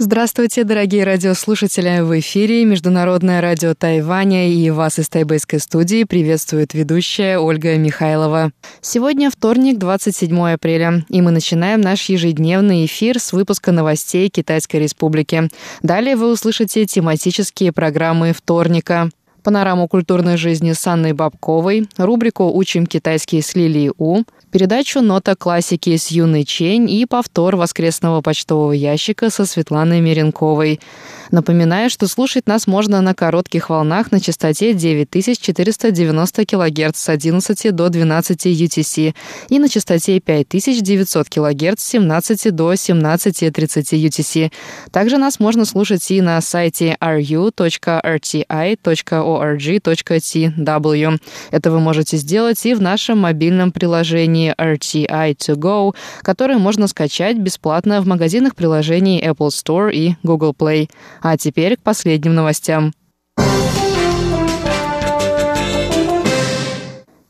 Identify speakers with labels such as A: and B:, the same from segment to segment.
A: Здравствуйте, дорогие радиослушатели! В эфире Международное радио Тайваня и вас из тайбэйской студии приветствует ведущая Ольга Михайлова. Сегодня вторник, 27 апреля, и мы начинаем наш ежедневный эфир с выпуска новостей Китайской Республики. Далее вы услышите тематические программы вторника панораму культурной жизни с Анной Бабковой, рубрику «Учим китайский с Лилией У», передачу «Нота классики» с Юной Чень и повтор воскресного почтового ящика со Светланой Меренковой. Напоминаю, что слушать нас можно на коротких волнах на частоте 9490 кГц с 11 до 12 UTC и на частоте 5900 кГц с 17 до 17.30 UTC. Также нас можно слушать и на сайте ru.rti.org.tw. Это вы можете сделать и в нашем мобильном приложении RTI To Go, которое можно скачать бесплатно в магазинах приложений Apple Store и Google Play. А теперь к последним новостям.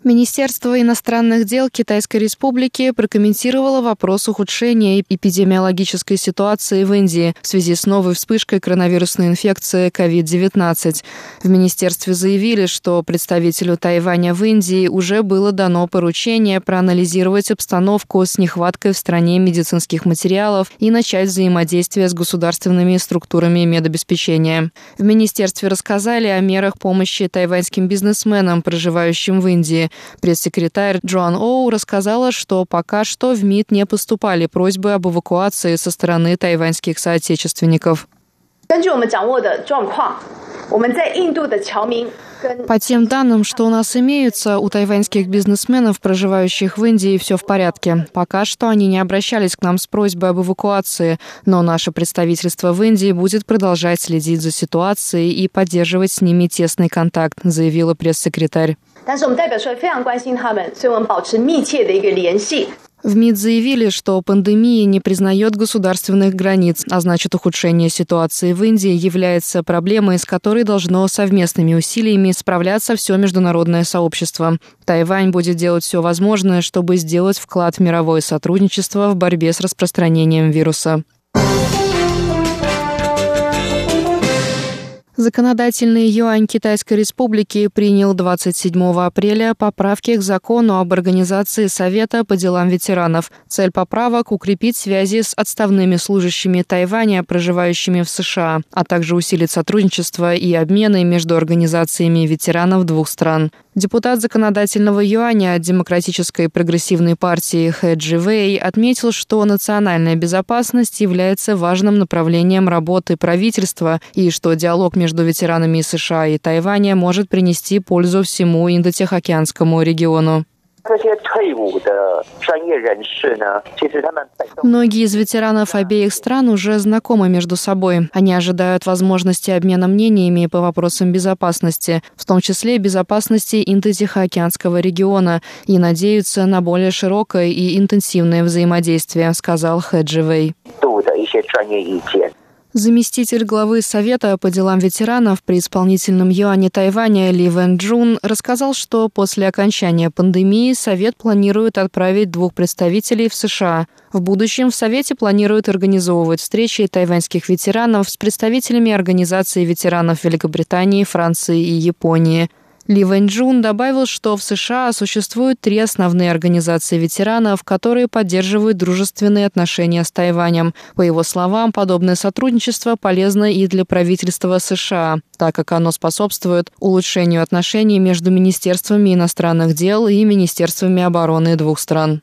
A: Министерство иностранных дел Китайской Республики прокомментировало вопрос ухудшения эпидемиологической ситуации в Индии в связи с новой вспышкой коронавирусной инфекции COVID-19. В министерстве заявили, что представителю Тайваня в Индии уже было дано поручение проанализировать обстановку с нехваткой в стране медицинских материалов и начать взаимодействие с государственными структурами медобеспечения. В министерстве рассказали о мерах помощи тайваньским бизнесменам, проживающим в Индии, Пресс-секретарь Джоан Оу рассказала, что пока что в МИД не поступали просьбы об эвакуации со стороны тайваньских соотечественников. По тем данным, что у нас имеются, у тайваньских бизнесменов, проживающих в Индии, все в порядке. Пока что они не обращались к нам с просьбой об эвакуации, но наше представительство в Индии будет продолжать следить за ситуацией и поддерживать с ними тесный контакт, заявила пресс-секретарь. 但是我们代表说非常关心他们，所以我们保持密切的一个联系。 В МИД заявили, что пандемия не признает государственных границ, а значит ухудшение ситуации в Индии является проблемой, с которой должно совместными усилиями справляться все международное сообщество. Тайвань будет делать все возможное, чтобы сделать вклад в мировое сотрудничество в борьбе с распространением вируса. Законодательный юань Китайской Республики принял 27 апреля поправки к закону об организации Совета по делам ветеранов. Цель поправок – укрепить связи с отставными служащими Тайваня, проживающими в США, а также усилить сотрудничество и обмены между организациями ветеранов двух стран. Депутат законодательного юаня от Демократической прогрессивной партии Хэ Джи Вэй отметил, что национальная безопасность является важным направлением работы правительства и что диалог между ветеранами США и Тайваня может принести пользу всему Индо-Тихоокеанскому региону. Многие из ветеранов обеих стран уже знакомы между собой. Они ожидают возможности обмена мнениями по вопросам безопасности, в том числе безопасности Индо-Тихоокеанского региона, и надеются на более широкое и интенсивное взаимодействие, сказал Хэдживей. Заместитель главы Совета по делам ветеранов при исполнительном юане Тайваня Ли Вен Джун рассказал, что после окончания пандемии Совет планирует отправить двух представителей в США. В будущем в Совете планируют организовывать встречи тайваньских ветеранов с представителями Организации ветеранов Великобритании, Франции и Японии. Ли Вэньчжун добавил, что в США существуют три основные организации ветеранов, которые поддерживают дружественные отношения с Тайванем. По его словам, подобное сотрудничество полезно и для правительства США, так как оно способствует улучшению отношений между Министерствами иностранных дел и Министерствами обороны двух стран.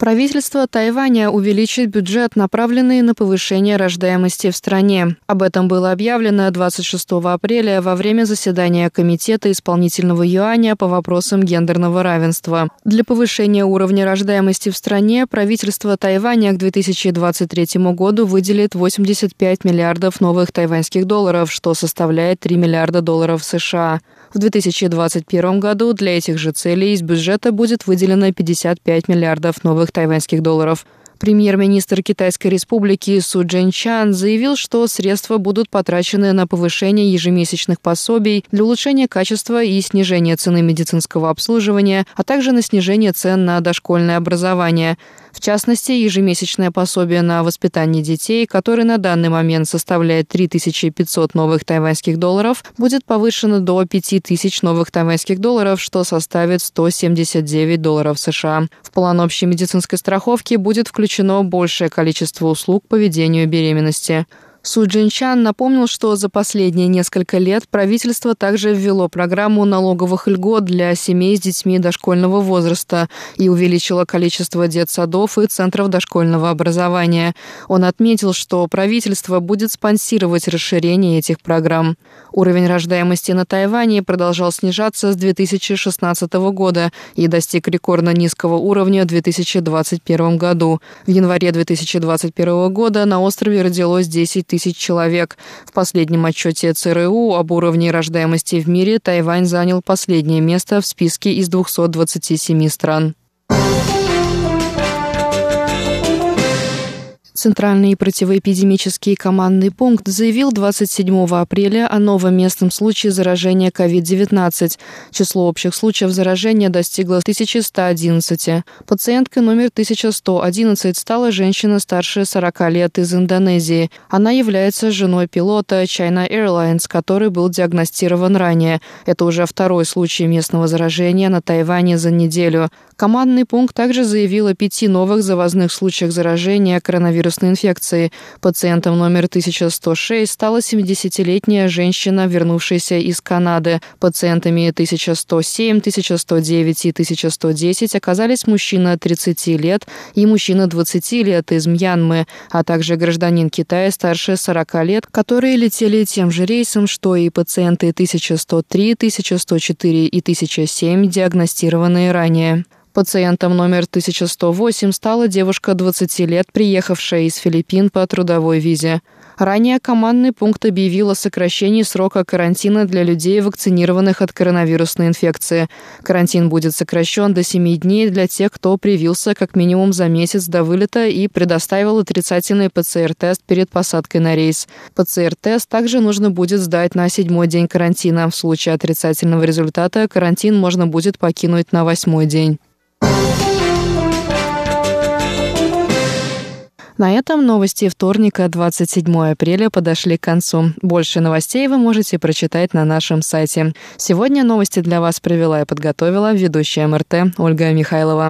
A: Правительство Тайваня увеличит бюджет, направленный на повышение рождаемости в стране. Об этом было объявлено 26 апреля во время заседания Комитета исполнительного юаня по вопросам гендерного равенства. Для повышения уровня рождаемости в стране правительство Тайваня к 2023 году выделит 85 миллиардов новых тайваньских долларов, что составляет 3 миллиарда долларов США. В 2021 году для этих же целей из бюджета будет выделено 55 миллиардов новых тайваньских долларов. Премьер-министр Китайской республики Су Чан заявил, что средства будут потрачены на повышение ежемесячных пособий для улучшения качества и снижения цены медицинского обслуживания, а также на снижение цен на дошкольное образование. В частности, ежемесячное пособие на воспитание детей, которое на данный момент составляет 3500 новых тайваньских долларов, будет повышено до 5000 новых тайваньских долларов, что составит 179 долларов США. В план общей медицинской страховки будет включено большее количество услуг по ведению беременности. Су Джинчан напомнил, что за последние несколько лет правительство также ввело программу налоговых льгот для семей с детьми дошкольного возраста и увеличило количество детсадов и центров дошкольного образования. Он отметил, что правительство будет спонсировать расширение этих программ. Уровень рождаемости на Тайване продолжал снижаться с 2016 года и достиг рекордно низкого уровня в 2021 году. В январе 2021 года на острове родилось 10 тысяч человек. В последнем отчете ЦРУ об уровне рождаемости в мире Тайвань занял последнее место в списке из 227 стран. Центральный противоэпидемический командный пункт заявил 27 апреля о новом местном случае заражения COVID-19. Число общих случаев заражения достигло 1111. Пациенткой номер 1111 стала женщина старше 40 лет из Индонезии. Она является женой пилота China Airlines, который был диагностирован ранее. Это уже второй случай местного заражения на Тайване за неделю. Командный пункт также заявил о пяти новых завозных случаях заражения коронавирусной инфекцией. Пациентом номер 1106 стала 70-летняя женщина, вернувшаяся из Канады. Пациентами 1107, 1109 и 1110 оказались мужчина 30 лет и мужчина 20 лет из Мьянмы, а также гражданин Китая старше 40 лет, которые летели тем же рейсом, что и пациенты 1103, 1104 и 1007, диагностированные ранее. Пациентом номер 1108 стала девушка 20 лет, приехавшая из Филиппин по трудовой визе. Ранее командный пункт объявил о сокращении срока карантина для людей, вакцинированных от коронавирусной инфекции. Карантин будет сокращен до 7 дней для тех, кто привился как минимум за месяц до вылета и предоставил отрицательный ПЦР-тест перед посадкой на рейс. ПЦР-тест также нужно будет сдать на седьмой день карантина. В случае отрицательного результата карантин можно будет покинуть на восьмой день. На этом новости вторника, 27 апреля, подошли к концу. Больше новостей вы можете прочитать на нашем сайте. Сегодня новости для вас провела и подготовила ведущая МРТ Ольга Михайлова.